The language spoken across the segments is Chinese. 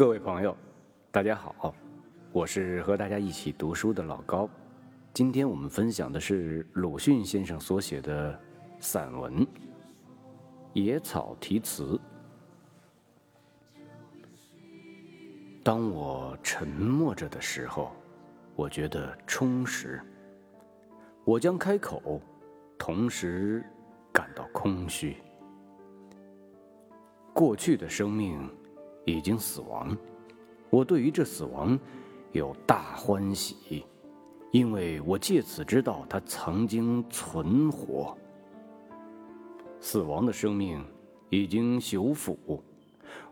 各位朋友，大家好，我是和大家一起读书的老高。今天我们分享的是鲁迅先生所写的散文《野草题词》。当我沉默着的时候，我觉得充实。我将开口，同时感到空虚。过去的生命。已经死亡，我对于这死亡有大欢喜，因为我借此知道他曾经存活。死亡的生命已经朽腐，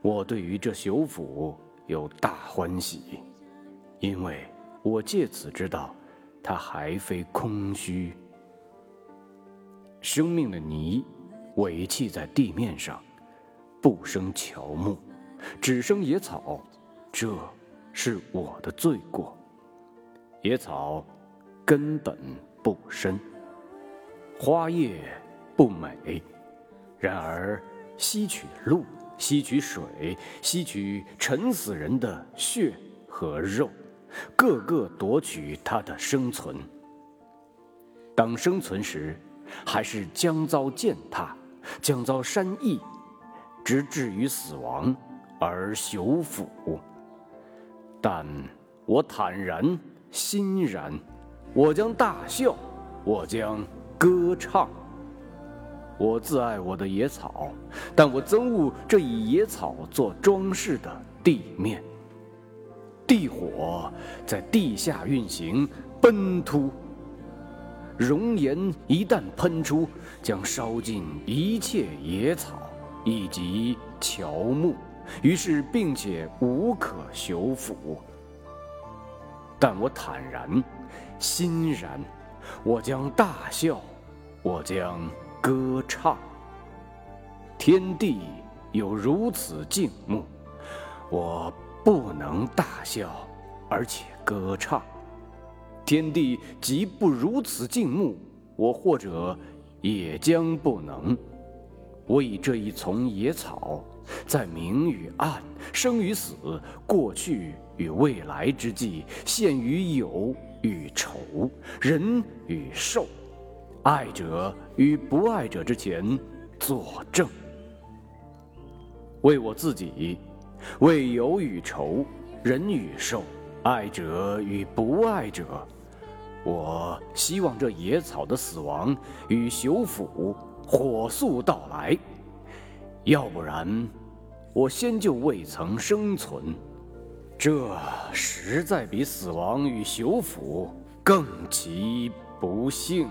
我对于这朽腐有大欢喜，因为我借此知道它还非空虚。生命的泥委弃在地面上，不生乔木。只生野草，这是我的罪过。野草根本不深，花叶不美，然而吸取露、吸取水、吸取沉死人的血和肉，个个夺取它的生存。当生存时，还是将遭践踏，将遭山役，直至于死亡。而朽腐，但我坦然欣然，我将大笑，我将歌唱。我自爱我的野草，但我憎恶这以野草做装饰的地面。地火在地下运行，奔突。熔岩一旦喷出，将烧尽一切野草以及乔木。于是，并且无可修复。但我坦然，欣然，我将大笑，我将歌唱。天地有如此静穆，我不能大笑，而且歌唱。天地即不如此静穆，我或者也将不能。我以这一丛野草。在明与暗、生与死、过去与未来之际，陷于有与仇、人与兽、爱者与不爱者之前作证，为我自己，为有与仇、人与兽、爱者与不爱者，我希望这野草的死亡与朽腐火速到来。要不然，我先就未曾生存，这实在比死亡与朽腐更其不幸。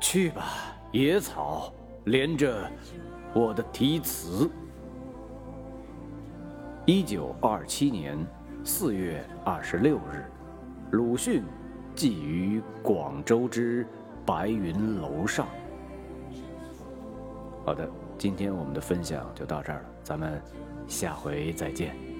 去吧，野草，连着我的题词。一九二七年四月二十六日，鲁迅寄于广州之白云楼上。好的。今天我们的分享就到这儿了，咱们下回再见。